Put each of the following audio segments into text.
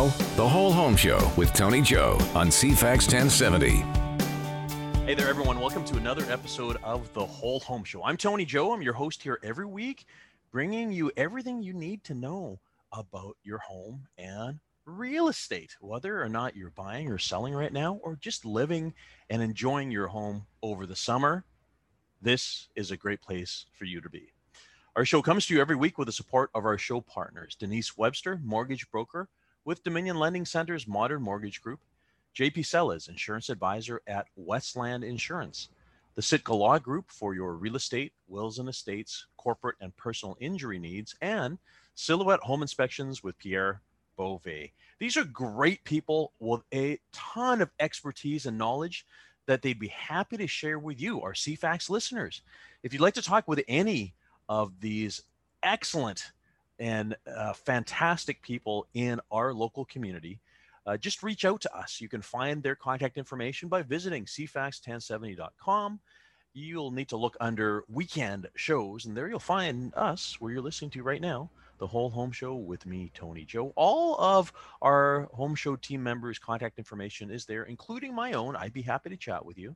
Now, The Whole Home Show with Tony Joe on CFAX 1070. Hey there, everyone. Welcome to another episode of The Whole Home Show. I'm Tony Joe. I'm your host here every week, bringing you everything you need to know about your home and real estate, whether or not you're buying or selling right now, or just living and enjoying your home over the summer. This is a great place for you to be. Our show comes to you every week with the support of our show partners Denise Webster, mortgage broker with Dominion Lending Centres Modern Mortgage Group, JP Sellers, insurance advisor at Westland Insurance, the Sitka Law Group for your real estate, wills and estates, corporate and personal injury needs, and Silhouette Home Inspections with Pierre Beauvais. These are great people with a ton of expertise and knowledge that they'd be happy to share with you, our CFAX listeners. If you'd like to talk with any of these excellent and uh, fantastic people in our local community, uh, just reach out to us. You can find their contact information by visiting cfax1070.com. You'll need to look under weekend shows, and there you'll find us where you're listening to right now the whole home show with me, Tony Joe. All of our home show team members' contact information is there, including my own. I'd be happy to chat with you.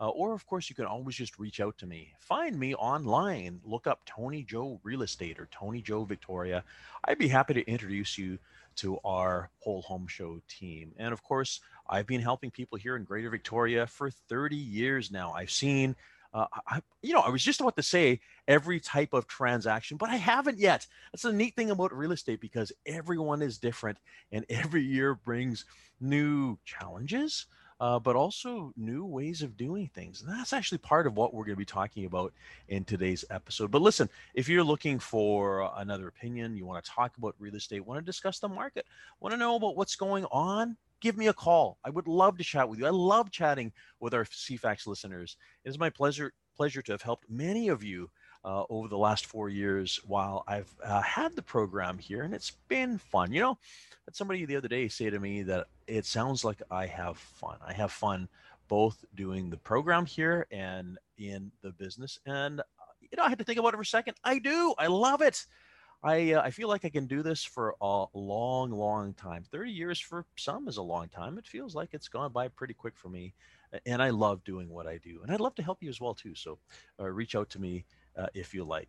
Uh, or, of course, you can always just reach out to me. Find me online. Look up Tony Joe Real Estate or Tony Joe Victoria. I'd be happy to introduce you to our whole home show team. And of course, I've been helping people here in Greater Victoria for 30 years now. I've seen, uh, I, you know, I was just about to say every type of transaction, but I haven't yet. That's the neat thing about real estate because everyone is different and every year brings new challenges uh, but also new ways of doing things. And that's actually part of what we're going to be talking about in today's episode. But listen, if you're looking for another opinion, you want to talk about real estate, want to discuss the market, want to know about what's going on, give me a call. I would love to chat with you. I love chatting with our CFAX listeners. It is my pleasure pleasure to have helped many of you uh, over the last four years while I've uh, had the program here, and it's been fun. You know, had somebody the other day say to me that it sounds like I have fun. I have fun both doing the program here and in the business. And, uh, you know, I had to think about it for a second. I do. I love it. I, uh, I feel like I can do this for a long, long time. 30 years for some is a long time. It feels like it's gone by pretty quick for me. And I love doing what I do. And I'd love to help you as well, too. So uh, reach out to me uh, if you like.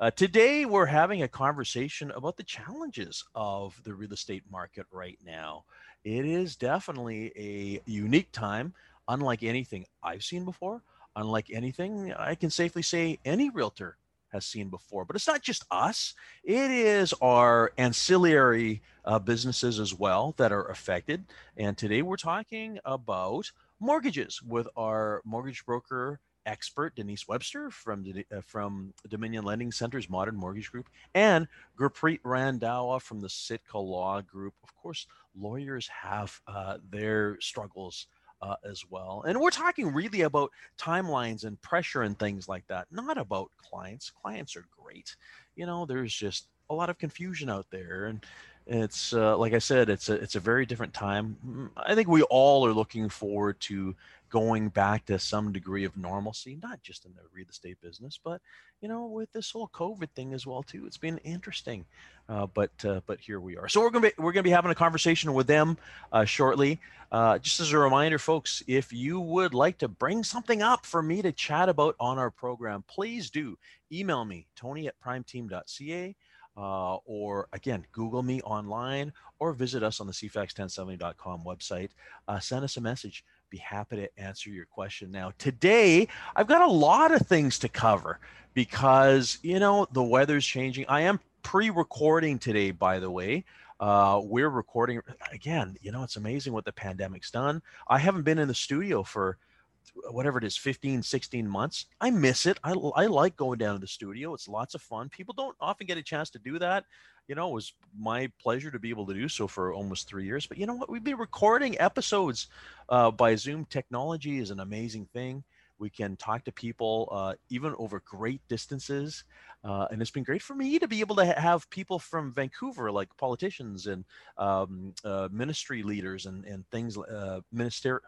Uh, today, we're having a conversation about the challenges of the real estate market right now. It is definitely a unique time, unlike anything I've seen before, unlike anything I can safely say any realtor has seen before. But it's not just us, it is our ancillary uh, businesses as well that are affected. And today, we're talking about mortgages with our mortgage broker expert Denise Webster from uh, from Dominion Lending Centres Modern Mortgage Group, and Gurpreet Randhawa from the Sitka Law Group. Of course, lawyers have uh, their struggles uh, as well, and we're talking really about timelines and pressure and things like that, not about clients. Clients are great, you know. There's just a lot of confusion out there, and it's uh, like I said, it's a it's a very different time. Mm, I think we all are looking forward to going back to some degree of normalcy, not just in the real estate business, but you know, with this whole COVID thing as well too. It's been interesting, uh, but uh, but here we are. So we're gonna be we're gonna be having a conversation with them uh, shortly. Uh, just as a reminder, folks, if you would like to bring something up for me to chat about on our program, please do email me Tony at primeteam.ca. Uh, or again, Google me online or visit us on the CFAX1070.com website. Uh, send us a message be happy to answer your question. Now, today, I've got a lot of things to cover because, you know, the weather's changing. I am pre recording today, by the way. Uh, we're recording again. You know, it's amazing what the pandemic's done. I haven't been in the studio for whatever it is 15 16 months i miss it. I, I like going down to the studio. It's lots of fun. People don't often get a chance to do that. You know it was my pleasure to be able to do so for almost three years. But you know what? We've been recording episodes uh, by zoom. Technology is an amazing thing. We can talk to people uh, even over great distances uh, and it's been great for me to be able to have people from vancouver like politicians and um, uh, ministry leaders and, and things uh, minister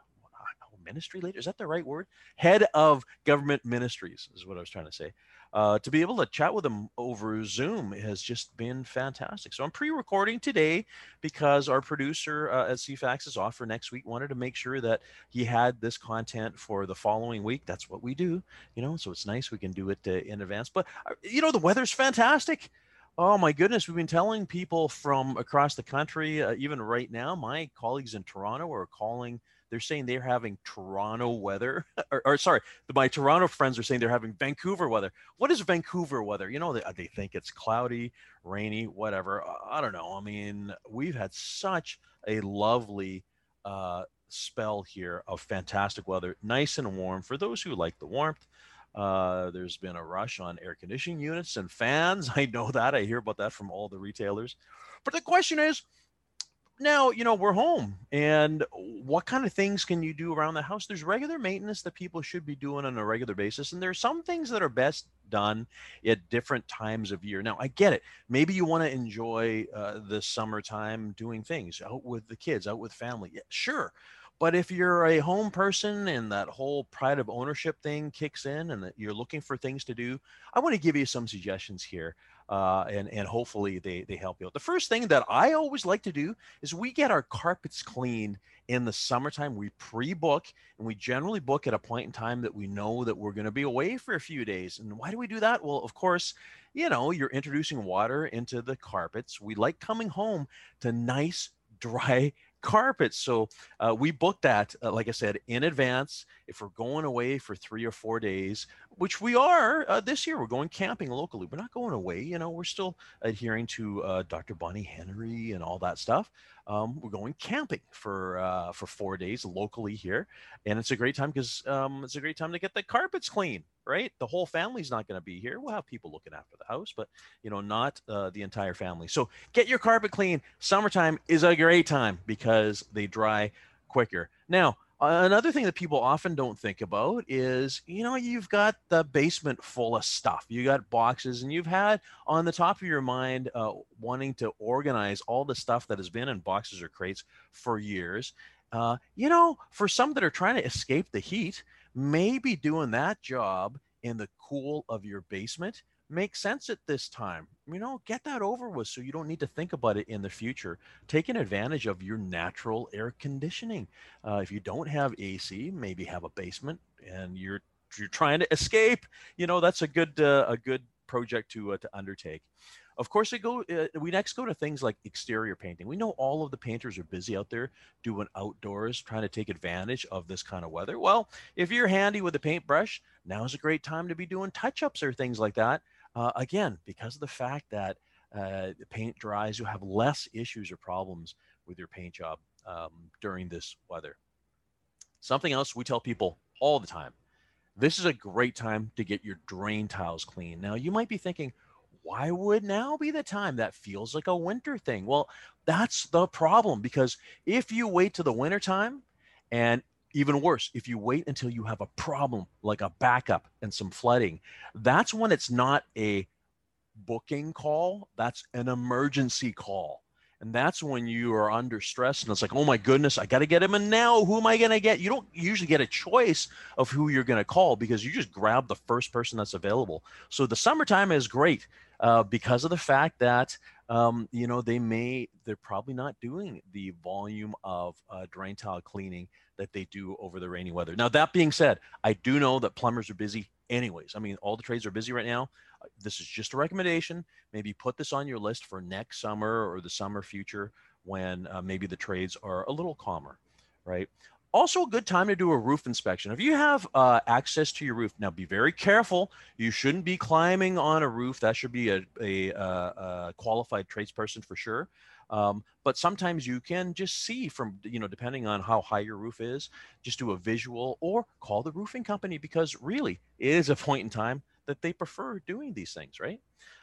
ministry leader. Is that the right word? Head of government ministries is what I was trying to say. Uh, to be able to chat with him over Zoom has just been fantastic. So I'm pre-recording today because our producer uh, at CFAX is off for next week. Wanted to make sure that he had this content for the following week. That's what we do, you know. So it's nice we can do it uh, in advance. But uh, you know, the weather's fantastic. Oh my goodness, we've been telling people from across the country, uh, even right now, my colleagues in Toronto are calling they're saying they're having Toronto weather, or, or, sorry, my Toronto friends are saying they're having Vancouver weather. What is Vancouver weather? You know, they, they think it's cloudy, rainy, whatever. I don't know. I mean, we've had such a lovely uh, spell here of fantastic weather, nice and warm for those who like the warmth. Uh, there's been a rush on air conditioning units and fans. I know that. I hear about that from all the retailers. But the question is, now you know we're home and what kind of things can you do around the house? There's regular maintenance that people should be doing on a regular basis and there's some things that are best done at different times of year. Now i get it. Maybe you want to enjoy uh, the summertime doing things out with the kids out with family. Yeah, sure but if you're a home person and that whole pride of ownership thing kicks in and you're looking for things to do i want to give you some suggestions here uh, and and hopefully they they help you out. The first thing that I always like to do is we get our carpets cleaned in the summertime. We pre-book and we generally book at a point in time that we know that we're going to be away for a few days. And why do we do that? Well, of course, you know you're introducing water into the carpets. We like coming home to nice dry carpets. So uh, we booked that, uh, like I said, in advance. If we're going away for three or four days, which we are uh, this year, we're going camping locally. We're not going away. You know, we're still adhering to uh, Dr. Bonnie Henry and all that stuff. Um, we're going camping for uh, for four days locally here, and it's a great time because um, it's a great time to get the carpets clean. Right, the whole family's not going to be here. We'll have people looking after the house, but you know, not uh, the entire family. So get your carpet clean. Summertime is a great time because they dry quicker. Now, Another thing that people often don't think about is, you know, you've got the basement full of stuff. You got boxes, and you've had on the top of your mind uh, wanting to organize all the stuff that has been in boxes or crates for years. Uh, you know, for some that are trying to escape the heat, maybe doing that job in the cool of your basement makes sense at this time. You know, get that over with so you don't need to think about it in the future. Taking advantage of your natural air conditioning. Uh, if you don't have AC, maybe have a basement and you're you're trying to escape. You know, that's a good uh, a good project to uh, to undertake. Of course, we go. Uh, we next go to things like exterior painting. We know all of the painters are busy out there doing outdoors, trying to take advantage of this kind of weather. Well, if you're handy with a paintbrush, now is a great time to be doing touch-ups or things like that. Uh, again, because of the fact that uh, the paint dries, you'll have less issues or problems with your paint job um, during this weather. Something else we tell people all the time this is a great time to get your drain tiles clean. Now, you might be thinking, why would now be the time? That feels like a winter thing. Well, that's the problem because if you wait to the winter time and even worse, if you wait until you have a problem like a backup and some flooding, that's when it's not a booking call, that's an emergency call. And that's when you are under stress and it's like, oh my goodness, I got to get him in now. Who am I going to get? You don't usually get a choice of who you're going to call because you just grab the first person that's available. So the summertime is great uh, because of the fact that um, you know they may they're probably not doing the volume of uh, drain tile cleaning that they do over the rainy weather. Now, that being said, I do know that plumbers are busy anyways. I mean, all the trades are busy right now. Uh, this is just a recommendation. Maybe put this on your list for next summer or the summer future when uh, maybe the trades are a little calmer, right? Also, a good time to do a roof inspection. If you have uh, access to your roof, now be very careful. You shouldn't be climbing on a roof. That should be a, a, uh, a qualified tradesperson for sure. Um, but sometimes you can just see from, you know, depending on how high your roof is, just do a visual or call the roofing company because really it is a point in time that they prefer doing these things, right?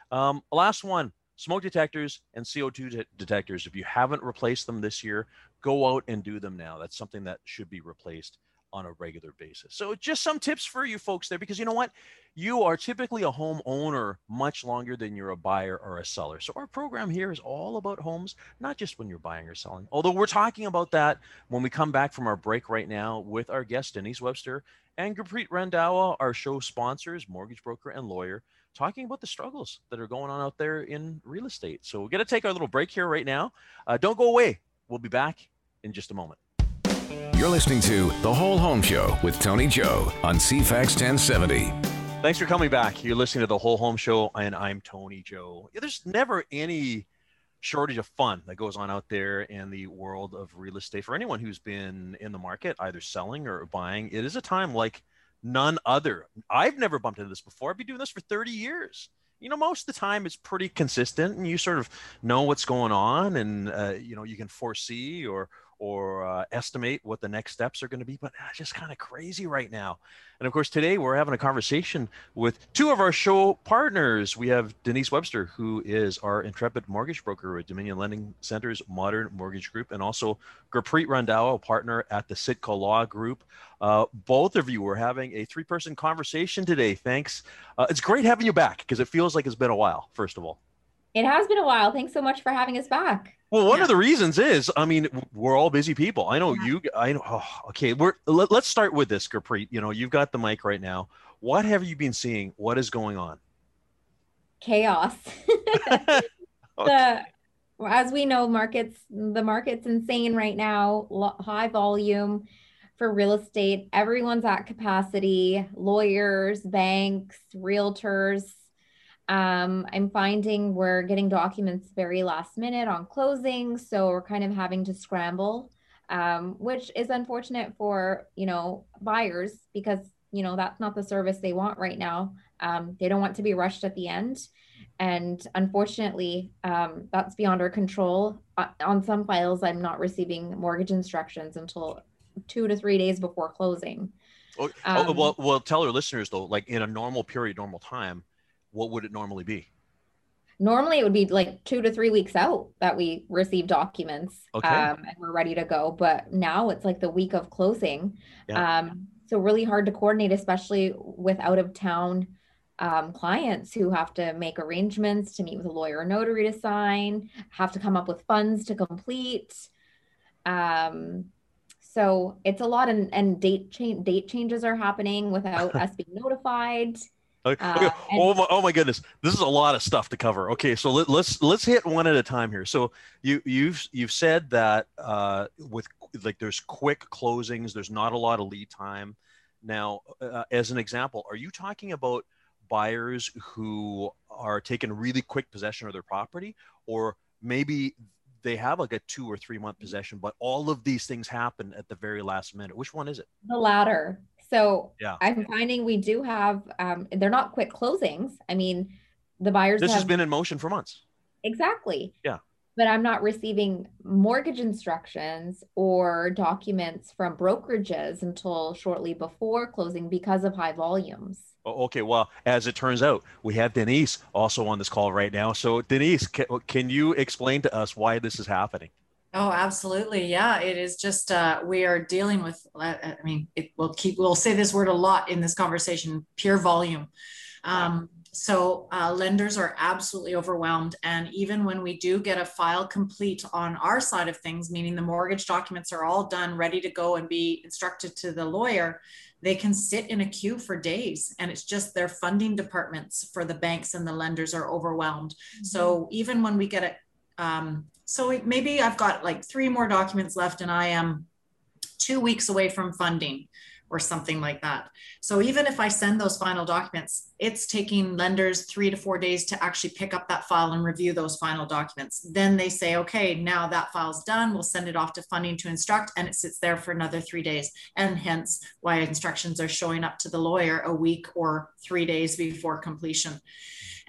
Um, last one, smoke detectors and CO2 de- detectors. If you haven't replaced them this year, go out and do them now. That's something that should be replaced on a regular basis. So just some tips for you folks there because you know what? You are typically a homeowner much longer than you're a buyer or a seller. So our program here is all about homes, not just when you're buying or selling. Although we're talking about that when we come back from our break right now with our guest Denise Webster and Gurpreet Randhawa, our show sponsors, mortgage broker and lawyer, talking about the struggles that are going on out there in real estate. So we're going to take our little break here right now. Uh, don't go away. We'll be back in just a moment. You're listening to The Whole Home Show with Tony Joe on CFAX 1070. Thanks for coming back. You're listening to The Whole Home Show, and I'm Tony Joe. There's never any shortage of fun that goes on out there in the world of real estate for anyone who's been in the market, either selling or buying. It is a time like none other. I've never bumped into this before. I've been doing this for 30 years. You know, most of the time it's pretty consistent, and you sort of know what's going on, and uh, you know you can foresee or or uh, estimate what the next steps are going to be, but uh, just kind of crazy right now. And of course, today we're having a conversation with two of our show partners. We have Denise Webster, who is our intrepid mortgage broker with Dominion Lending Centres Modern Mortgage Group, and also Gurpreet Randhawa, a partner at the Sitka Law Group. Uh, both of you are having a three person conversation today. Thanks. Uh, it's great having you back because it feels like it's been a while, first of all. It has been a while. Thanks so much for having us back. Well, one yeah. of the reasons is, I mean, we're all busy people. I know yeah. you. I know. Oh, okay, we're let, us start with this, Gurpreet. You know, you've got the mic right now. What have you been seeing? What is going on? Chaos. okay. the, as we know, markets. The market's insane right now. High volume for real estate. Everyone's at capacity. Lawyers, banks, realtors um, I'm finding we're getting documents very last minute on closing, so we're kind of having to scramble, um, which is unfortunate for you know buyers because you know that's not the service they want right now. Um, they don't want to be rushed at the end, and unfortunately, um, that's beyond our control. Uh, on some files, I'm not receiving mortgage instructions until two to three days before closing. Oh, oh well, um, well, tell our listeners though, like in a normal period, normal time what would it normally be? Normally, it would be like two to three weeks out that we receive documents okay. um, and we're ready to go. But now it's like the week of closing. Yeah. Um, so, really hard to coordinate, especially with out of town um, clients who have to make arrangements to meet with a lawyer or notary to sign, have to come up with funds to complete. Um, so it's a lot, and, and date change date changes are happening without us being notified. Okay. Uh, oh my, oh my goodness, this is a lot of stuff to cover. Okay, so let, us let's, let's hit one at a time here. So you you've you've said that uh, with like there's quick closings, there's not a lot of lead time. Now, uh, as an example, are you talking about buyers who are taking really quick possession of their property, or maybe they have like a two or three month possession, but all of these things happen at the very last minute? Which one is it? The latter. So yeah. I'm finding we do have, um, they're not quick closings. I mean, the buyers. This have, has been in motion for months. Exactly. Yeah. But I'm not receiving mortgage instructions or documents from brokerages until shortly before closing because of high volumes. Okay. Well, as it turns out, we have Denise also on this call right now. So, Denise, can, can you explain to us why this is happening? Oh, absolutely. Yeah, it is just uh, we are dealing with. Uh, I mean, it will keep. We'll say this word a lot in this conversation: pure volume. Um, so uh, lenders are absolutely overwhelmed, and even when we do get a file complete on our side of things, meaning the mortgage documents are all done, ready to go and be instructed to the lawyer, they can sit in a queue for days and it's just their funding departments for the banks and the lenders are overwhelmed mm-hmm. so even when we get it um, so maybe I've got like three more documents left and I am two weeks away from funding or something like that. So even if I send those final documents, it's taking lenders three to four days to actually pick up that file and review those final documents. Then they say, okay, now that file's done, we'll send it off to funding to instruct, and it sits there for another three days. And hence why instructions are showing up to the lawyer a week or three days before completion.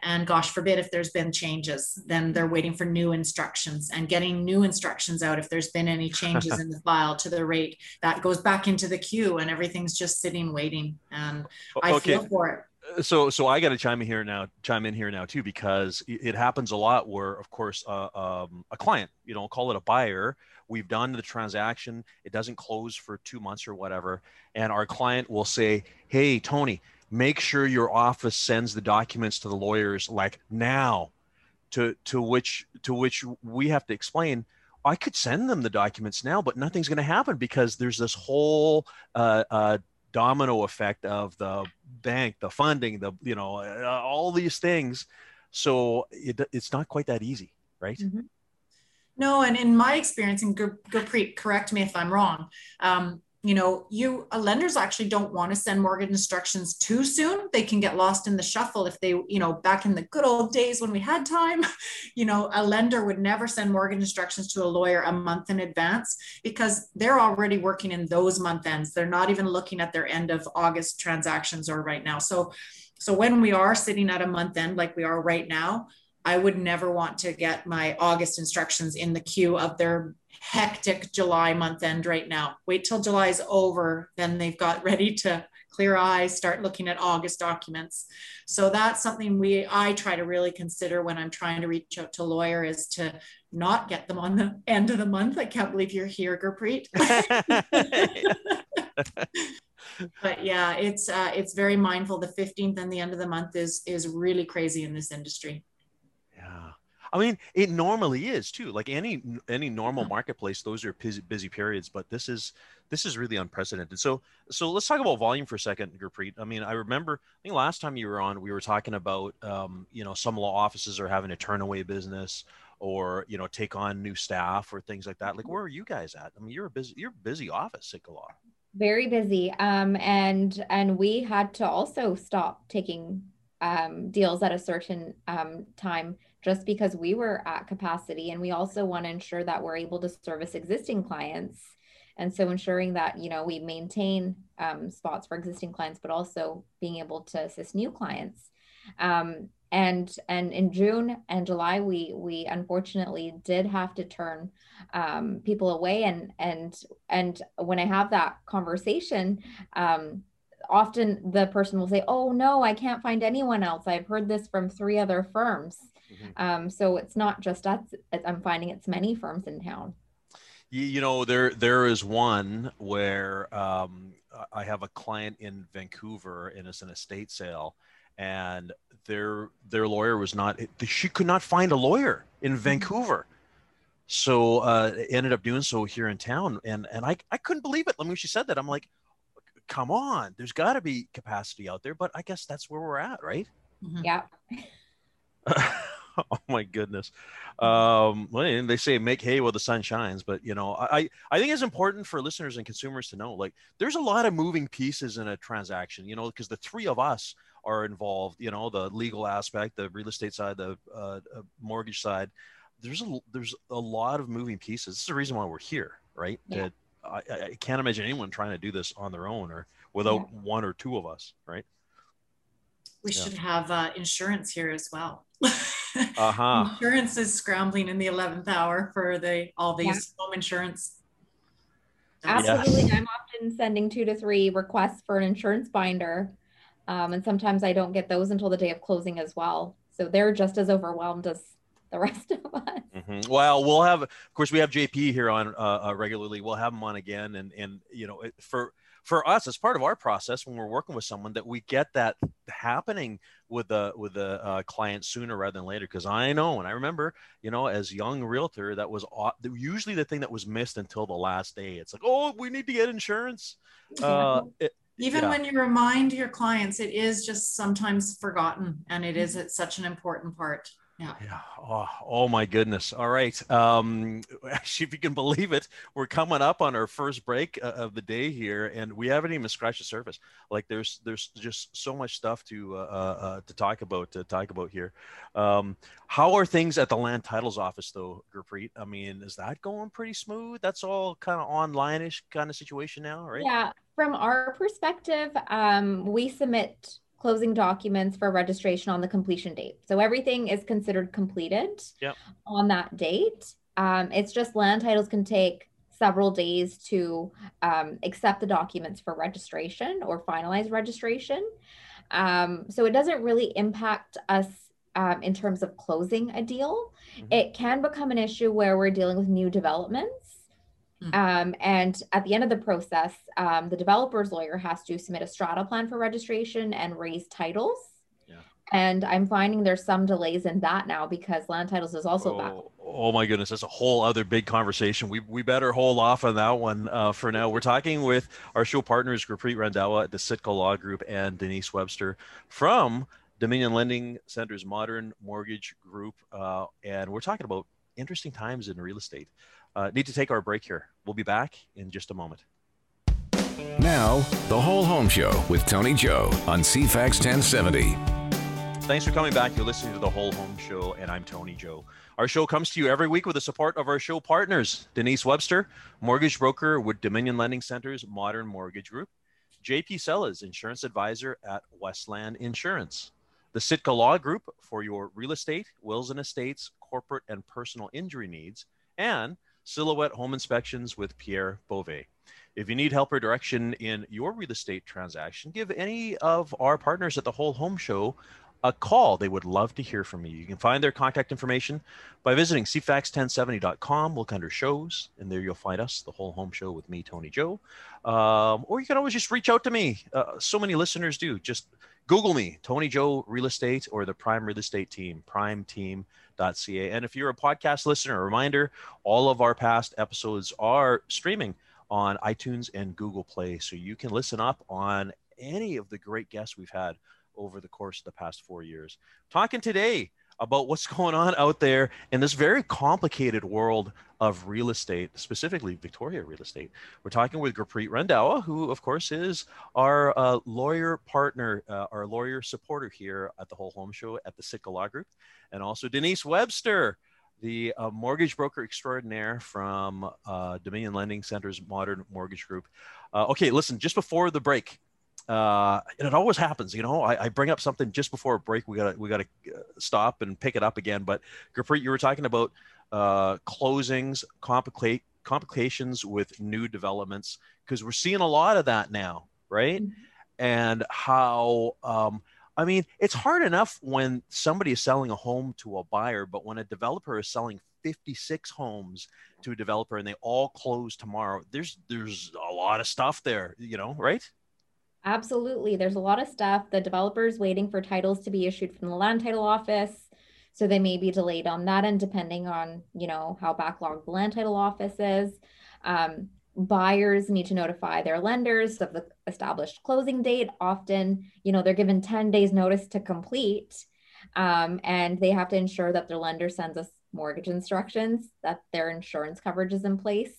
And gosh forbid if there's been changes, then they're waiting for new instructions and getting new instructions out if there's been any changes in the file to the rate that goes back into the queue and everything's just sitting waiting. And I okay. feel for it. so so I got to chime in here now, chime in here now too, because it happens a lot where, of course, uh, um, a client, you know, call it a buyer, we've done the transaction, it doesn't close for two months or whatever, and our client will say, "Hey, Tony, make sure your office sends the documents to the lawyers like now." To to which to which we have to explain. I could send them the documents now, but nothing's going to happen because there's this whole uh, uh, domino effect of the bank, the funding, the you know uh, all these things. So it, it's not quite that easy, right? Mm-hmm. No, and in my experience, and Gurpreet, correct me if I'm wrong. Um, you know, you uh, lenders actually don't want to send mortgage instructions too soon. They can get lost in the shuffle if they, you know, back in the good old days when we had time, you know, a lender would never send mortgage instructions to a lawyer a month in advance because they're already working in those month ends. They're not even looking at their end of August transactions or right now. So, so when we are sitting at a month end like we are right now, I would never want to get my August instructions in the queue of their hectic July month end right now. Wait till July is over, then they've got ready to clear eyes, start looking at August documents. So that's something we I try to really consider when I'm trying to reach out to a lawyer is to not get them on the end of the month. I can't believe you're here, Gurpreet. but yeah, it's uh, it's very mindful. The 15th and the end of the month is is really crazy in this industry. I mean, it normally is too. Like any any normal marketplace, those are busy, busy periods. But this is this is really unprecedented. So so let's talk about volume for a second, Gurpreet. I mean, I remember I think last time you were on, we were talking about um, you know some law offices are having to turn away business or you know take on new staff or things like that. Like where are you guys at? I mean, you're a busy you're a busy office, Sitka Law. Very busy. Um, and and we had to also stop taking um, deals at a certain um, time just because we were at capacity and we also want to ensure that we're able to service existing clients. And so ensuring that you know we maintain um, spots for existing clients but also being able to assist new clients. Um, and and in june and july we we unfortunately did have to turn um, people away. And and and when i have that conversation um, often the person will say oh no i can't find anyone else. I've heard this from three other firms Mm-hmm. Um, so it's not just us. I'm finding it's many firms in town. You, you know, there there is one where um, I have a client in Vancouver and it's an estate sale, and their their lawyer was not. She could not find a lawyer in mm-hmm. Vancouver. So uh, ended up doing so here in town, and and I, I couldn't believe it. I mean, she said that I'm like, come on, there's got to be capacity out there, but I guess that's where we're at, right? Mm-hmm. Yeah. oh my goodness. Um, well, they say make hay while the sun shines, but you know, I, I think it's important for listeners and consumers to know, like, there's a lot of moving pieces in a transaction, you know, because the three of us are involved, you know, the legal aspect, the real estate side, the uh, mortgage side. There's a, there's a lot of moving pieces. This is the reason why we're here, right? Yeah. I, I can't imagine anyone trying to do this on their own or without yeah. one or two of us, right? We yeah. should have uh, insurance here as well. uh-huh. Insurance is scrambling in the 11th hour for the all these yeah. home insurance. Absolutely. Yes. I'm often sending two to three requests for an insurance binder. Um, and sometimes I don't get those until the day of closing as well. So they're just as overwhelmed as the rest of us. Mm-hmm. Well, we'll have, of course, we have JP here on uh, uh, regularly. We'll have him on again, and and you know, for for us as part of our process when we're working with someone that we get that happening with the with the uh, client sooner rather than later. Because i know and i remember you know as young realtor that was usually the thing that was missed until the last day. It's like oh we need to get insurance. Uh, it, even yeah. when you remind your clients it is just sometimes forgotten and it is it's such an important part yeah. Yeah. Oh, oh my goodness. All right. Um, actually, if you can believe it, we're coming up on our first break uh, of the day here, and we haven't even scratched the surface. Like there's there's just so much stuff to uh, uh, uh to talk about to talk about here. Um, how are things at the land titles office though, Gurpreet? I mean, is that going pretty smooth? That's all kind of online-ish kind of situation now, right? Yeah. From our perspective, um, we submit closing documents for registration on the completion date. So everything is considered completed yep. on that date. Um, it's just land titles can take several days to um, accept the documents for registration or finalize registration. Um, so it doesn't really impact us um, in terms of closing a deal. Mm-hmm. It can become an issue where we're dealing with new developments. Mm-hmm. Um, and at the end of the process, um, the developer's lawyer has to submit a strata plan for registration and raise titles. And I'm finding there's some delays in that now because land titles is also oh, back. Oh my goodness, that's a whole other big conversation. We, we better hold off on that one uh, for now. We're talking with our show partners, Gurpreet Randhawa at the Sitka Law Group and Denise Webster from Dominion Lending Centres Modern Mortgage Group. Uh, and we're talking about interesting times in real estate. Uh, need to take our break here. We'll be back in just a moment. Now, the Whole Home Show with Tony Joe on CFAX 1070. Thanks for coming back. You're listening to the Whole Home Show, and I'm Tony Joe. Our show comes to you every week with the support of our show partners Denise Webster, mortgage broker with Dominion Lending Centres Modern Mortgage Group, JP Sellas, insurance advisor at Westland Insurance, the Sitka Law Group for your real estate, wills and estates, corporate and personal injury needs, and Silhouette Home Inspections with Pierre Beauvais. If you need help or direction in your real estate transaction, give any of our partners at the Whole Home Show a call. They would love to hear from you. You can find their contact information by visiting cfax1070.com. Look under shows, and there you'll find us, the whole home show with me, Tony Joe. Um, or you can always just reach out to me. Uh, so many listeners do. Just Google me, Tony Joe Real Estate, or the Prime Real Estate team, Prime Team, And if you're a podcast listener, a reminder all of our past episodes are streaming on iTunes and Google Play. So you can listen up on any of the great guests we've had over the course of the past four years. Talking today about what's going on out there in this very complicated world of real estate, specifically Victoria real estate. We're talking with Gurpreet Randhawa, who, of course, is our uh, lawyer partner, uh, our lawyer supporter here at the Whole Home Show at the Sitka Law Group, and also Denise Webster, the uh, mortgage broker extraordinaire from uh, Dominion Lending Centres Modern Mortgage Group. Uh, okay, listen, just before the break, uh, and it always happens, you know. I, I, bring up something just before a break. We gotta we gotta uh, stop and pick it up again. But Gurpreet, you were talking about uh, closings, complicate complications with new developments because we're seeing a lot of that now, right? Mm-hmm. And how um, I mean, it's hard enough when somebody is selling a home to a buyer, but when a developer is selling 56 homes to a developer and they all close tomorrow, there's there's a lot of stuff there, you know, right? Absolutely. There's a lot of stuff. The developer's waiting for titles to be issued from the land title office. So they may be delayed on that end, depending on, you know, how backlogged the land title office is. Um, buyers need to notify their lenders of the established closing date. Often, you know, they're given 10 days notice to complete. Um, and they have to ensure that their lender sends us mortgage instructions, that their insurance coverage is in place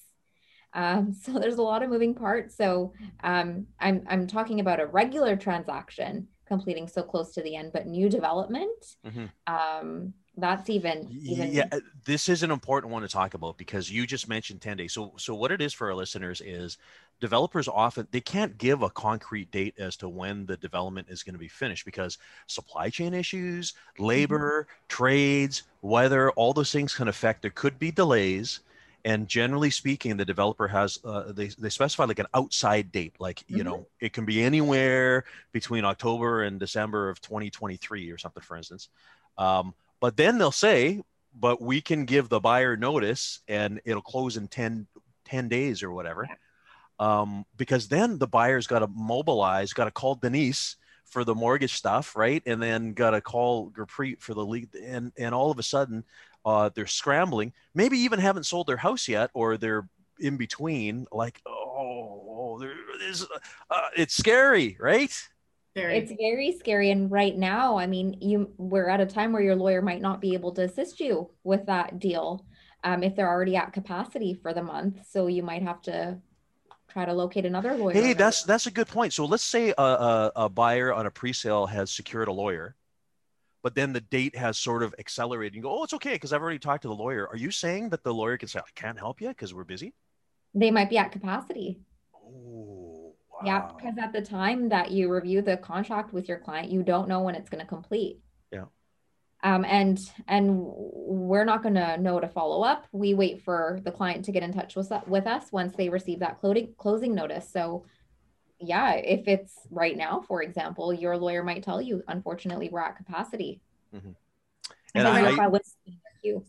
um, so there's a lot of moving parts. So um, I'm I'm talking about a regular transaction completing so close to the end, but new development. Mm-hmm. Um, that's even, even yeah uh, this is an important one to talk about because you just mentioned 10 days so so what it is for our listeners is developers often they can't give a concrete date as to when the development is going to be finished because supply chain issues mm-hmm. labor mm-hmm. trades weather all those things can affect there could be delays and generally speaking the developer has uh, they, they specify like an outside date like you mm-hmm. know it can be anywhere between october and december of 2023 or something for instance. Um, but then they'll say but we can give the buyer notice and it'll close in 10, 10 days or whatever. Um, because then the buyer's got to mobilize got to call denise for the mortgage stuff right? And then got to call Gurpreet for the lead and and all of a sudden uh, they're scrambling, maybe even haven't sold their house yet, or they're in between. Like, oh, there is, uh, it's scary, right? Very. It's very scary. And right now, I mean, you we're at a time where your lawyer might not be able to assist you with that deal um, if they're already at capacity for the month. So you might have to try to locate another lawyer. Hey, that's that's a good point. So let's say a, a, a buyer on a pre-sale has secured a lawyer but then the date has sort of accelerated. You go, oh, it's okay because I've already talked to the lawyer. Are you saying that the lawyer can say, I can't help you because we're busy? They might be at capacity. Oh, wow. Yeah, because at the time that you review the contract with your client, you don't know when it's going to complete. Yeah. Um, and and we're not going to know to follow up. We wait for the client to get in touch with, with us once they receive that closing closing notice. So yeah, if it's right now, for example, your lawyer might tell you, unfortunately, we're at capacity. Mhm. And And I, I- you.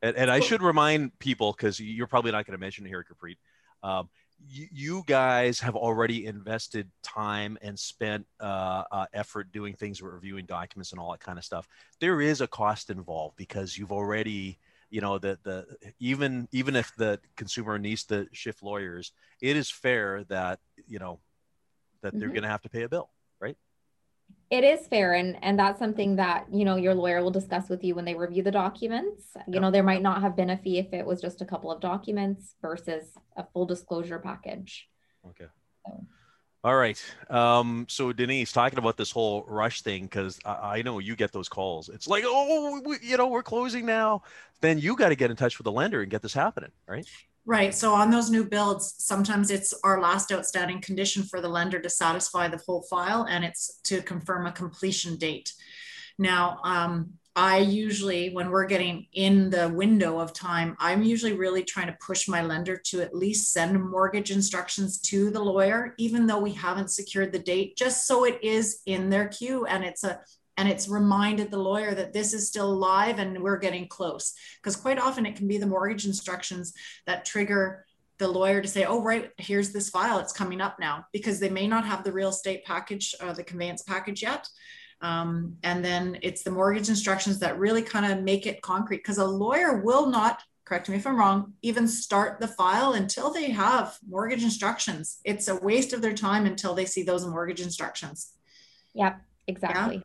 And, and I should remind people because you're probably not going to mention it here, Gurpreet. Um, you, you guys have already invested time and spent uh, uh, effort doing things, reviewing documents, and all that kind of stuff. There is a cost involved because you've already, you know, the the even even if the consumer needs to shift lawyers, it is fair that you know that they're Mhm. going to have to pay a bill. Right? It is fair, and and that's something that you know your lawyer will discuss with you when they review the documents. You Yep. know, there might not have been a fee if it was just a couple of documents versus a full disclosure package. Okay. So- All right. Um, so Denise, talking about this whole rush thing, because I, I know you get those calls. It's like, oh, we, you know, we're closing now. Then you got to get in touch with the lender and get this happening, right? Right. So on those new builds, sometimes it's our last outstanding condition for the lender to satisfy the whole file and it's to confirm a completion date. Now, um, I usually, when we're getting in the window of time, I'm usually really trying to push my lender to at least send mortgage instructions to the lawyer, even though we haven't secured the date, just so it is in their queue and it's a and it's reminded the lawyer that this is still live and we're getting close. Because quite often it can be the mortgage instructions that trigger the lawyer to say, oh, right, here's this file, it's coming up now, because they may not have the real estate package or the conveyance package yet. Um, and then it's the mortgage instructions that really kind of make it concrete because a lawyer will not, correct me if I'm wrong, even start the file until they have mortgage instructions. It's a waste of their time until they see those mortgage instructions. Yep, exactly. Yeah.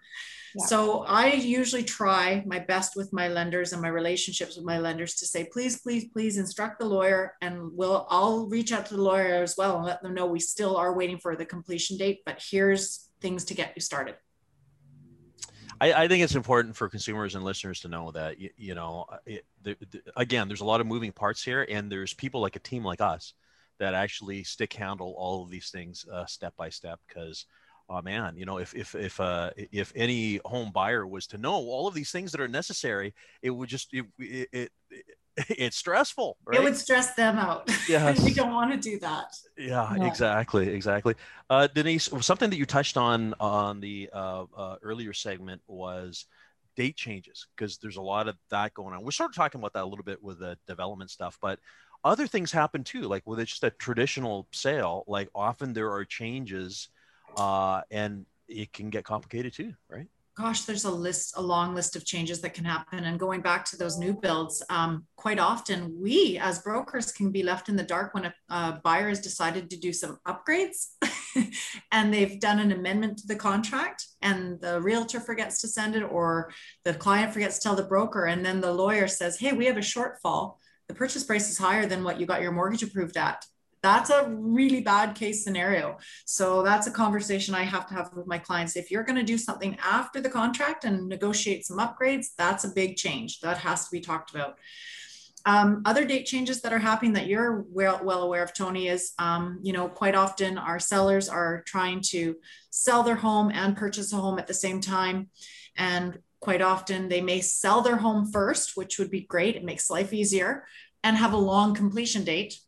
So I usually try my best with my lenders and my relationships with my lenders to say, please, please, please instruct the lawyer and we'll I'll reach out to the lawyer as well and let them know we still are waiting for the completion date, but here's things to get you started. I, I think it's important for consumers and listeners to know that, you, you know, it, the, the, again, there's a lot of moving parts here, and there's people like a team like us that actually stick handle all of these things uh, step by step because oh man you know if if if uh if any home buyer was to know all of these things that are necessary it would just it, it, it it's stressful right It would stress them out. Yeah, we don't want to do that. yeah Yeah. exactly exactly uh denise something that you touched on on the uh, uh earlier segment was date changes because there's a lot of that going on we're sort of talking about that a little bit with the development stuff but other things happen too like with just a traditional sale like often there are changes uh and it can get complicated too right gosh, there's a list, a long list of changes that can happen. And going back to those new builds, um, quite often we as brokers can be left in the dark when a, a buyer has decided to do some upgrades and they've done an amendment to the contract and the realtor forgets to send it or the client forgets to tell the broker. And then the lawyer says, hey, we have a shortfall. The purchase price is higher than what you got your mortgage approved at that's a really bad case scenario. So that's a conversation I have to have with my clients. If you're going to do something after the contract and negotiate some upgrades, that's a big change. That has to be talked about. Um, other date changes that are happening that you're well, well aware of, Tony, is um, you know quite often our sellers are trying to sell their home and purchase a home at the same time, and quite often they may sell their home first, which would be great. It makes life easier, and have a long completion date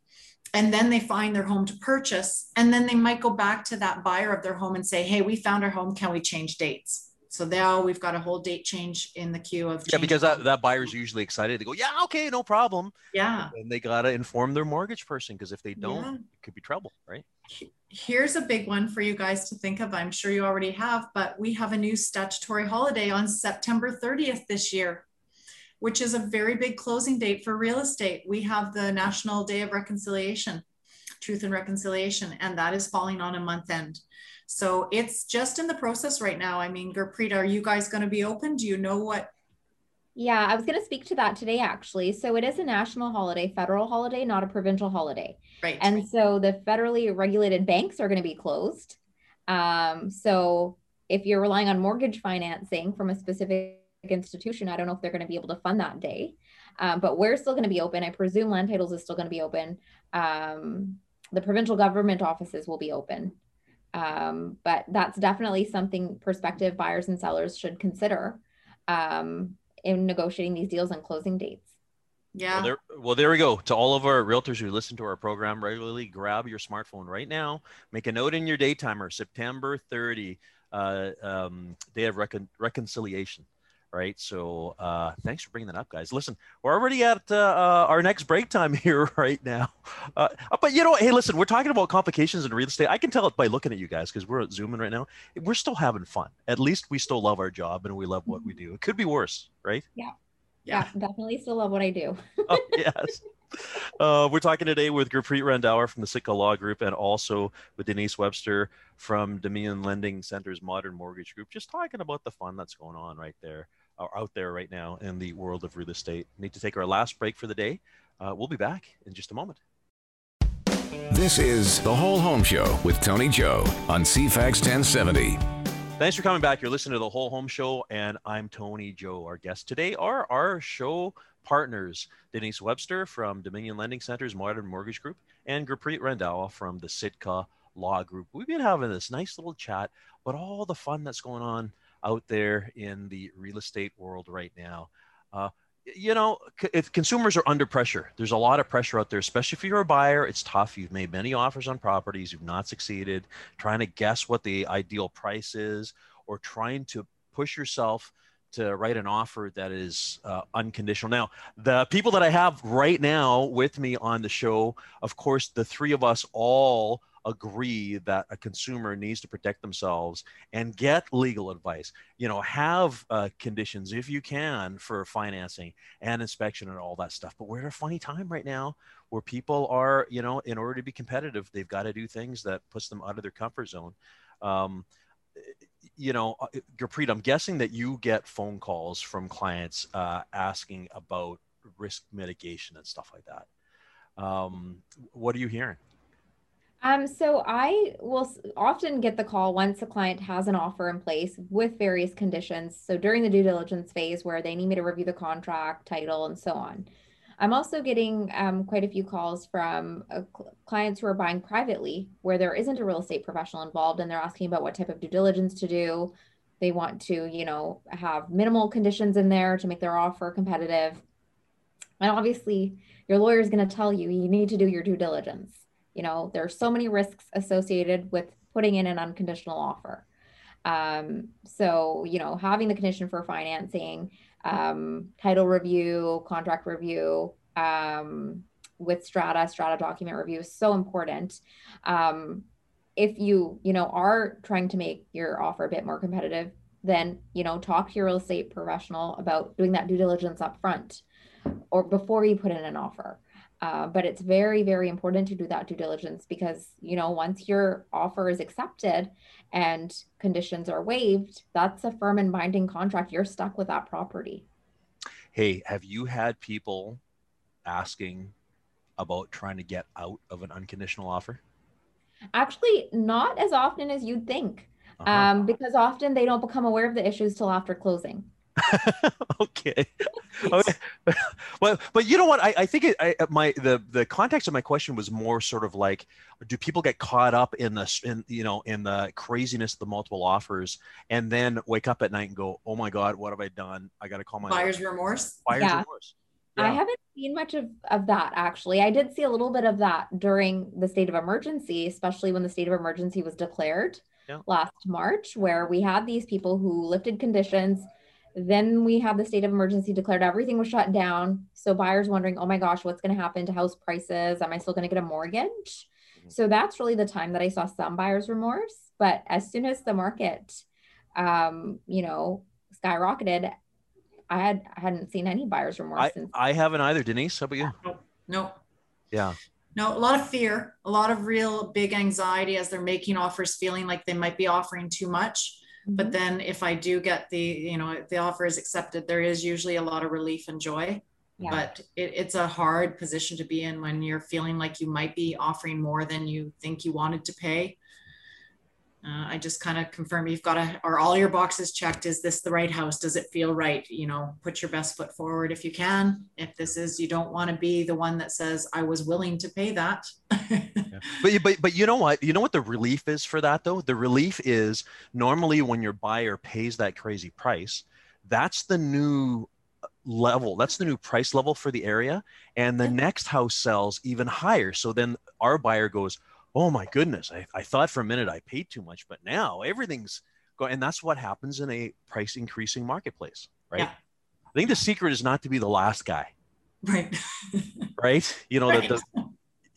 and then they find their home to purchase and then they might go back to that buyer of their home and say hey we found our home. Can we change dates? So now we've got a whole date change in the queue of yeah because that, that buyer's usually excited. They go yeah okay no problem. Yeah. And they got to inform their mortgage person because if they don't Yeah. it could be trouble right? Here's a big one for you guys to think of. I'm sure you already have but we have a new statutory holiday on september 30th this year which is a very big closing date for real estate we have the national day of reconciliation truth and reconciliation and that is falling on a month end so it's just in the process right now i mean gurpreet are you guys going to be open do you know what Yeah, I was going to speak to that today, actually. So it is a national holiday, federal holiday, not a provincial holiday. right And so the federally regulated banks are going to be closed. Um, so if you're relying on mortgage financing from a specific institution, I don't know if they're going to be able to fund that day. Um, but we're still going to be open. I presume land titles is still going to be open. Um, the provincial government offices will be open. Um, but that's definitely something prospective buyers and sellers should consider um, in negotiating these deals and closing dates. Yeah. Well there, well, there we go. To all of our realtors who listen to our program regularly, grab your smartphone right now. Make a note in your day timer, September 30, uh, um, day of recon- reconciliation. Right. So uh, thanks for bringing that up, guys. Listen, we're already at uh, uh, our next break time here right now. Uh, but you know, hey, listen, we're talking about complications in real estate. I can tell it by looking at you guys because we're at zooming right now. We're still having fun. At least we still love our job and we love what we do. It could be worse, right? Yeah. Yeah. Yeah, definitely still love what I do. oh, yes. Uh, we're talking today with Gurpreet Randhawa from the Sitka Law Group and also with Denise Webster from Dominion Lending Centres Modern Mortgage Group, just talking about the fun that's going on right there, or out there right now in the world of real estate. Need to take our last break for the day. Uh, we'll be back in just a moment. This is The Whole Home Show with Tony Joe on CFAX 1070. Thanks for coming back. You're listening to the Whole Home Show, and I'm Tony Joe. Our guests today are our show partners, Denise Webster from Dominion Lending Centres Modern Mortgage Group and Gurpreet Randhawa from the Sitka Law Group. We've been having this nice little chat about all the fun that's going on out there in the real estate world right now. Uh, you know, if consumers are under pressure, there's a lot of pressure out there, especially if you're a buyer. It's tough. You've made many offers on properties, you've not succeeded, trying to guess what the ideal price is, or trying to push yourself to write an offer that is uh, unconditional. Now, the people that I have right now with me on the show, of course, the three of us all agree that a consumer needs to protect themselves and get legal advice. You know have uh, conditions if you can for financing and inspection and all that stuff. But we're at a funny time right now where people are you know in order to be competitive they've got to do things that puts them out of their comfort zone. Um, you know uh, Gurpreet, i'm guessing that you get phone calls from clients uh, asking about risk mitigation and stuff like that. Um, what are you hearing Um, so I will often get the call once a client has an offer in place with various conditions. So during the due diligence phase where they need me to review the contract, title, and so on. I'm also getting um, quite a few calls from uh, clients who are buying privately where there isn't a real estate professional involved and they're asking about what type of due diligence to do. They want to, you know, have minimal conditions in there to make their offer competitive. And obviously, your lawyer is going to tell you you need to do your due diligence. You know, there are so many risks associated with putting in an unconditional offer. Um, so, you know, having the condition for financing, um, title review, contract review, um, with strata, strata document review is so important. Um, if you, you know, are trying to make your offer a bit more competitive, then, you know, talk to your real estate professional about doing that due diligence up front or before you put in an offer. Uh, but it's very, very important to do that due diligence because, you know, once your offer is accepted and conditions are waived, that's a firm and binding contract. You're stuck with that property. hey have you had people asking about trying to get out of an unconditional offer Actually, not as often as you'd think, Uh-huh. um, because often they don't become aware of the issues till after closing. okay okay well but you know what i, I think it, I, uh, my the the context of my question was more sort of like do people get caught up in the in you know in the craziness of the multiple offers and then wake up at night and go oh my god what have i done i got to call my Buyer's remorse. buyer's Yeah. remorse I haven't seen much of, of that actually. I did see a little bit of that during the state of emergency, especially when the state of emergency was declared Yeah. last March, where we had these people who lifted conditions. Then we had the state of emergency declared, everything was shut down. So buyers wondering, oh my gosh, what's going to happen to house prices? Am I still going to get a mortgage? Mhm. So that's really the time that I saw some buyer's remorse. But as soon as the market, um, you know, skyrocketed, I had I hadn't seen any buyer's remorse I, since I haven't either denise how about you No. yeah No, a lot of fear, a lot of real big anxiety as they're making offers, feeling like they might be offering too much. But Mhm. then if I do get the, you know, the offer is accepted, there is usually a lot of relief and joy. Yeah. But it, it's a hard position to be in when you're feeling like you might be offering more than you think you wanted to pay. Uh, I just kind of confirm you've got to, are all your boxes checked? Is this the right house? Does it feel right? You know, put your best foot forward if you can. If this is, you don't want to be the one that says, I was willing to pay that. But, but but you know what? You know what the relief is for that though? The relief is normally when your buyer pays that crazy price, that's the new level. That's the new price level for the area. And the next house sells even higher. So then our buyer goes, Oh my goodness, I, I thought for a minute I paid too much, but now everything's going. And that's what happens in a price increasing marketplace, right? Yeah. I think the secret is not to be the last guy. Right. right. You know, right. that the,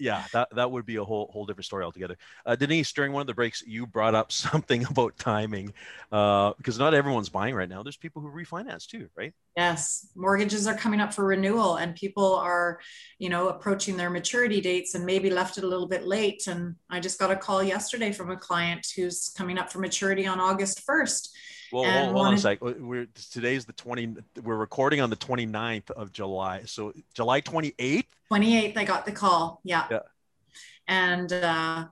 yeah, that, that would be a whole whole different story altogether. Uh, Denise, during one of the breaks, you brought up something about timing uh, because not everyone's buying right now. There's people who refinance too, right? Yes, mortgages are coming up for renewal, and people are, you know, approaching their maturity dates and maybe left it a little bit late. And I just got a call yesterday from a client who's coming up for maturity on August 1st well, hold, hold on a sec. We're today's the 20. We're recording on the 29th of July. So July 28th. 28th, I got the call. Yeah. Yeah. And uh,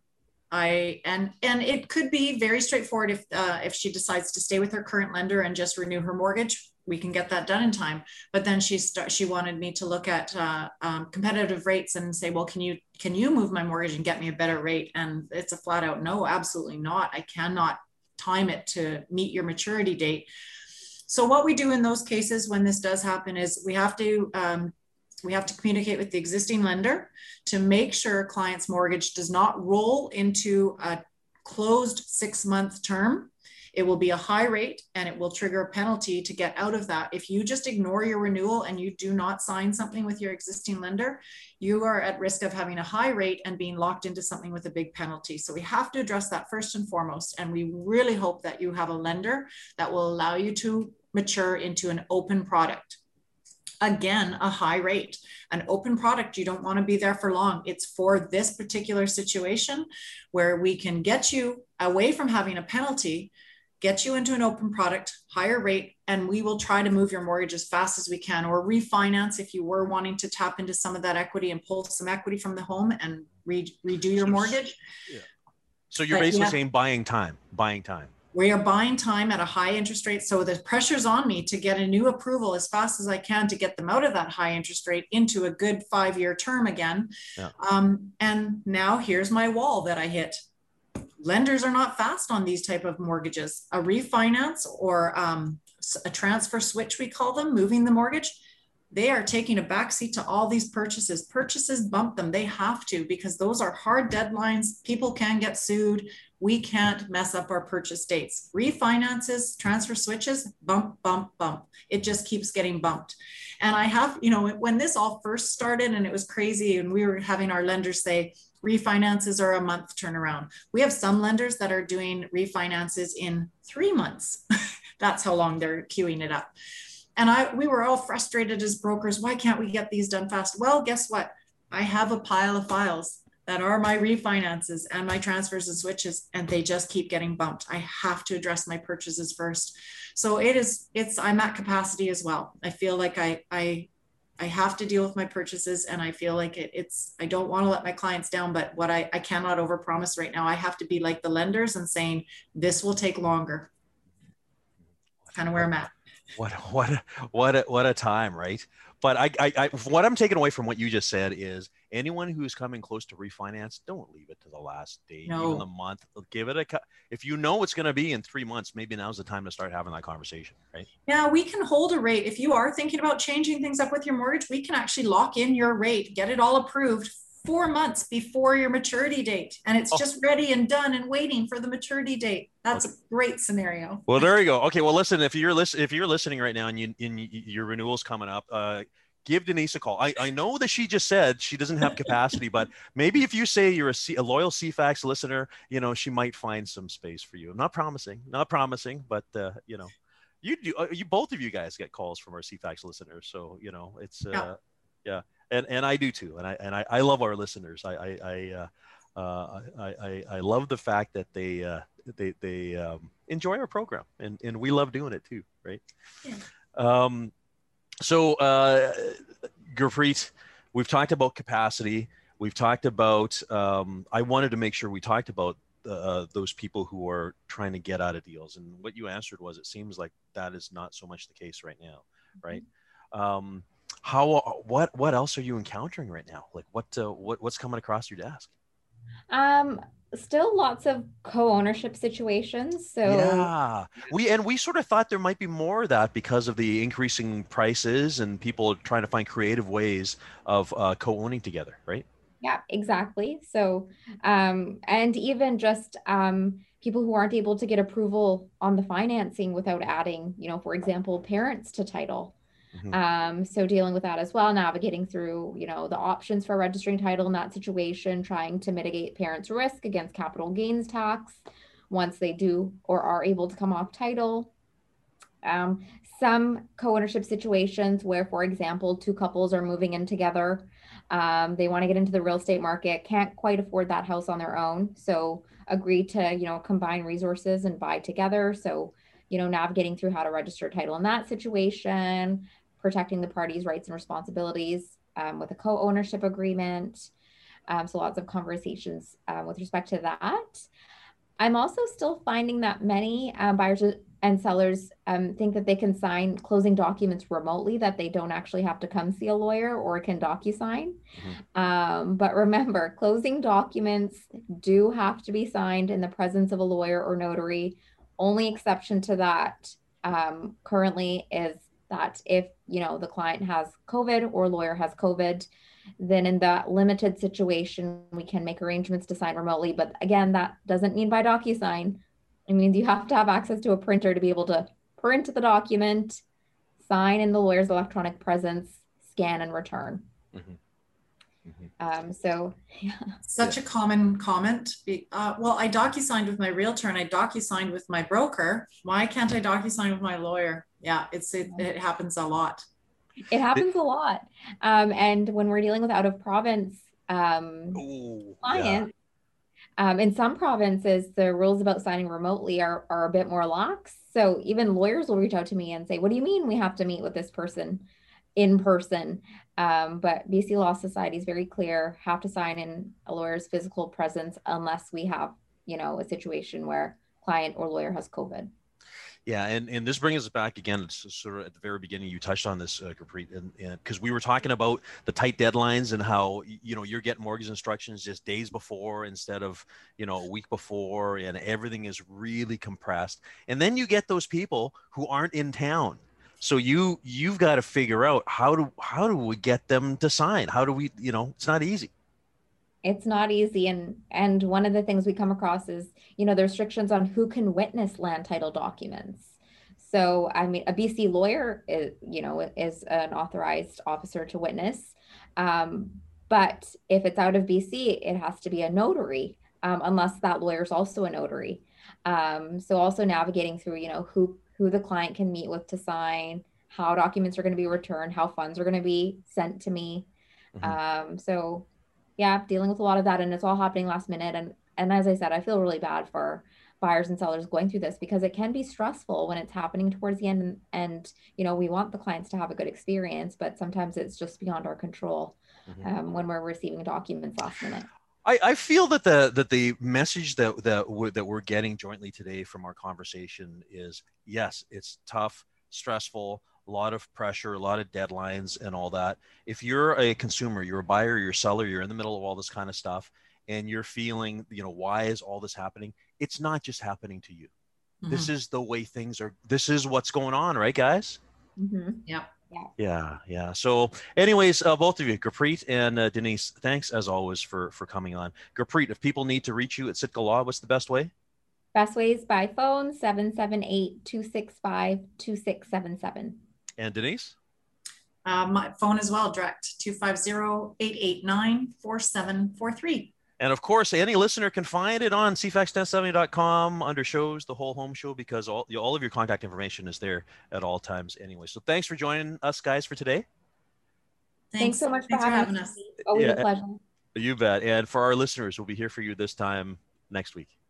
I and and it could be very straightforward if uh, if she decides to stay with her current lender and just renew her mortgage. We can get that done in time. But then she start, she wanted me to look at uh, um, competitive rates and say, well, can you can you move my mortgage and get me a better rate? And it's a flat out no, absolutely not. I cannot time it to meet your maturity date. So what we do in those cases when this does happen is we have to um, we have to communicate with the existing lender to make sure client's mortgage does not roll into a closed six month term it will be a high rate and it will trigger a penalty to get out of that. If you just ignore your renewal and you do not sign something with your existing lender, you are at risk of having a high rate and being locked into something with a big penalty. So we have to address that first and foremost. And we really hope that you have a lender that will allow you to mature into an open product again a high rate an open product you don't want to be there for long it's for this particular situation where we can get you away from having a penalty get you into an open product, higher rate, and we will try to move your mortgage as fast as we can or refinance if you were wanting to tap into some of that equity and pull some equity from the home and re- redo your mortgage. Yeah. So you're but basically yeah, saying buying time, buying time. We are buying time at a high interest rate. So the pressure's on me to get a new approval as fast as I can to get them out of that high interest rate into a good five year term again. Yeah. Um, and now here's my wall that I hit lenders are not fast on these type of mortgages. A refinance or um, a transfer switch, we call them, moving the mortgage, they are taking a backseat to all these purchases. Purchases bump them. They have to because those are hard deadlines. People can get sued. We can't mess up our purchase dates. Refinances, transfer switches, bump, bump, bump. It just keeps getting bumped. And I have, you know, when this all first started and it was crazy, and we were having our lenders say, refinances are a month turnaround. We have some lenders that are doing refinances in three months. That's how long they're queuing it up. And I we were all frustrated as brokers. Why can't we get these done fast? Well, guess what? I have a pile of files that are my refinances and my transfers and switches, and they just keep getting bumped. I have to address my purchases first. So it is, it's, I'm at capacity as well. I feel like I, I I have to deal with my purchases and I feel like it, it's, I don't want to let my clients down, but what I, I cannot overpromise right now, I have to be like the lenders and saying, this will take longer. Kind of where I'm at. What, what, what, a, what a time, right? But I, I, I, what I'm taking away from what you just said is anyone who's coming close to refinance, don't leave it to the last day, no. even the month. Give it a cut. if you know it's going to be in three months, maybe now's the time to start having that conversation, right? Yeah, we can hold a rate. If you are thinking about changing things up with your mortgage, we can actually lock in your rate, get it all approved four months before your maturity date and it's oh. just ready and done and waiting for the maturity date that's okay. a great scenario well there you go okay well listen if you're listening if you're listening right now and you in your renewals coming up uh give Denise a call. I, I know that she just said she doesn't have capacity, but maybe if you say you're a, C, a loyal CFAX listener, you know, she might find some space for you. I'm not promising, not promising, but, uh, you know, you do, uh, you, both of you guys get calls from our CFAX listeners. So, you know, it's, uh, yeah. yeah. And, and I do too. And I, and I, I love our listeners. I, I, I uh, uh, I, I, I, love the fact that they uh, they they um, enjoy our program and, and we love doing it too, right? Yeah. Um, so, uh, Gurpreet, we've talked about capacity. We've talked about. Um, I wanted to make sure we talked about uh, those people who are trying to get out of deals, and what you answered was it seems like that is not so much the case right now, right? Mm-hmm. Um, how what what else are you encountering right now? Like what uh, what what's coming across your desk? Um, still lots of co-ownership situations. So yeah, we and we sort of thought there might be more of that because of the increasing prices and people trying to find creative ways of uh, co-owning together, right? Yeah, exactly. So, um, and even just um, people who aren't able to get approval on the financing without adding, you know, for example, parents to title. Mm-hmm. Um, so dealing with that as well, navigating through, you know, the options for registering title in that situation, trying to mitigate parents' risk against capital gains tax once they do or are able to come off title. Um, some co-ownership situations where, for example, two couples are moving in together. Um, they want to get into the real estate market, can't quite afford that house on their own. So agree to, you know, combine resources and buy together. So, you know, navigating through how to register title in that situation, protecting the parties' rights and responsibilities um, with a co ownership agreement. Um, so, lots of conversations um, with respect to that. I'm also still finding that many um, buyers and sellers um, think that they can sign closing documents remotely, that they don't actually have to come see a lawyer or can DocuSign. Mm-hmm. Um, but remember, closing documents do have to be signed in the presence of a lawyer or notary. Only exception to that um, currently is that if you know the client has covid or lawyer has covid then in that limited situation we can make arrangements to sign remotely but again that doesn't mean by docusign it means you have to have access to a printer to be able to print the document sign in the lawyer's electronic presence scan and return mm-hmm. Mm-hmm. Um, so, yeah. Such a common comment. Uh, well, I docu-signed with my realtor and I docu-signed with my broker. Why can't I docu-sign with my lawyer? Yeah, it's it, it happens a lot. It happens a lot. Um, and when we're dealing with out of province um, Ooh, clients, yeah. um, in some provinces, the rules about signing remotely are, are a bit more lax. So even lawyers will reach out to me and say, What do you mean we have to meet with this person in person? Um, but BC Law Society is very clear have to sign in a lawyer's physical presence unless we have, you know, a situation where client or lawyer has COVID. Yeah, and, and this brings us back again. It's sort of at the very beginning you touched on this, uh, Gurpreet, and because we were talking about the tight deadlines and how you know you're getting mortgage instructions just days before instead of you know a week before, and everything is really compressed. And then you get those people who aren't in town, so you you've got to figure out how do how do we get them to sign? How do we you know it's not easy it's not easy. And and one of the things we come across is you know the restrictions on who can witness land title documents. So i mean a bc lawyer is you know is an authorized officer to witness. Um, but if it's out of bc it has to be a notary um, unless that lawyer is also a notary. Um, so also navigating through you know who who the client can meet with to sign how documents are going to be returned how funds are going to be sent to me. Mm-hmm. um, so yeah, dealing with a lot of that and it's all happening last minute. And and as I said, I feel really bad for buyers and sellers going through this because it can be stressful when it's happening towards the end and, and you know we want the clients to have a good experience but sometimes it's just beyond our control mm-hmm. um, when we're receiving documents last minute I, I feel that the that the message that that we're, that we're getting jointly today from our conversation is yes it's tough stressful a lot of pressure, a lot of deadlines, and all that. If you're a consumer, you're a buyer, you're a seller, you're in the middle of all this kind of stuff, and you're feeling, you know, why is all this happening? It's not just happening to you. Mm-hmm. This is the way things are. This is what's going on, right, guys? Mm-hmm. Yeah. Yeah. Yeah, yeah. So, anyways, uh, both of you, Gurpreet and uh, Denise, thanks as always for for coming on. Gurpreet, if people need to reach you at Sitka Law, what's the best way? Best ways by phone 778 265 2677. And Denise? Uh, my phone as well, direct 250-889-4743. And of course, any listener can find it on cfax1070.com under shows, the whole home show, because all, all of your contact information is there at all times anyway. So thanks for joining us guys for today. Thanks, thanks so much thanks for, having, us. us. Always yeah, a pleasure. You bet. And for our listeners, we'll be here for you this time next week.